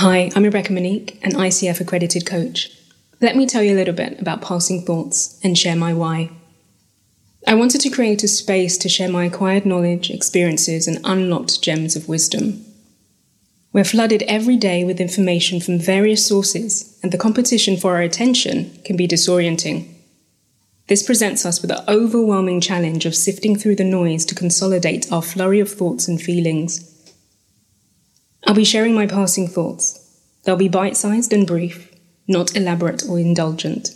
Hi, I'm Rebecca Monique, an ICF accredited coach. Let me tell you a little bit about passing thoughts and share my why. I wanted to create a space to share my acquired knowledge, experiences, and unlocked gems of wisdom. We're flooded every day with information from various sources, and the competition for our attention can be disorienting. This presents us with the overwhelming challenge of sifting through the noise to consolidate our flurry of thoughts and feelings. I'll be sharing my passing thoughts. They'll be bite sized and brief, not elaborate or indulgent.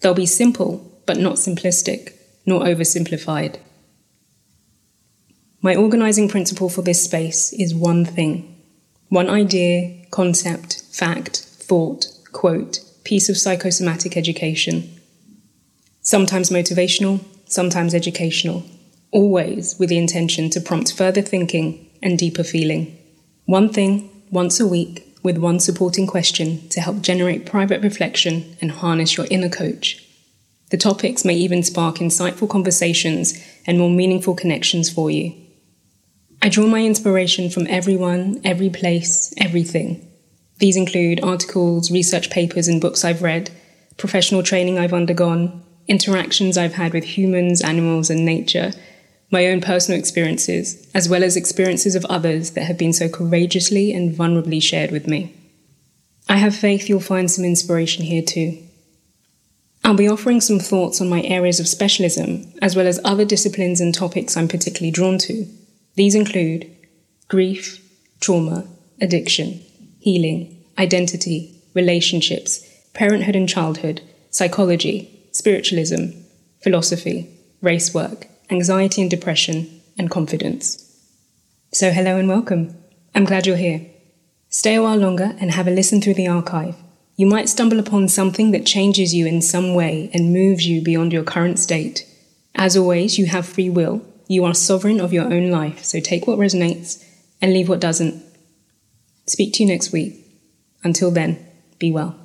They'll be simple, but not simplistic, nor oversimplified. My organizing principle for this space is one thing one idea, concept, fact, thought, quote, piece of psychosomatic education sometimes motivational, sometimes educational, always with the intention to prompt further thinking and deeper feeling. One thing, once a week, with one supporting question to help generate private reflection and harness your inner coach. The topics may even spark insightful conversations and more meaningful connections for you. I draw my inspiration from everyone, every place, everything. These include articles, research papers, and books I've read, professional training I've undergone, interactions I've had with humans, animals, and nature, my own personal experiences, as well as experiences of others that have been so courageously and vulnerably shared with me. I have faith you'll find some inspiration here too. I'll be offering some thoughts on my areas of specialism, as well as other disciplines and topics I'm particularly drawn to. These include grief, trauma, addiction, healing, identity, relationships, parenthood and childhood, psychology, spiritualism, philosophy, race work, anxiety and depression, and confidence. So, hello and welcome. I'm glad you're here. Stay a while longer and have a listen through the archive. You might stumble upon something that changes you in some way and moves you beyond your current state. As always, you have free will. You are sovereign of your own life, so take what resonates and leave what doesn't. Speak to you next week. Until then, be well.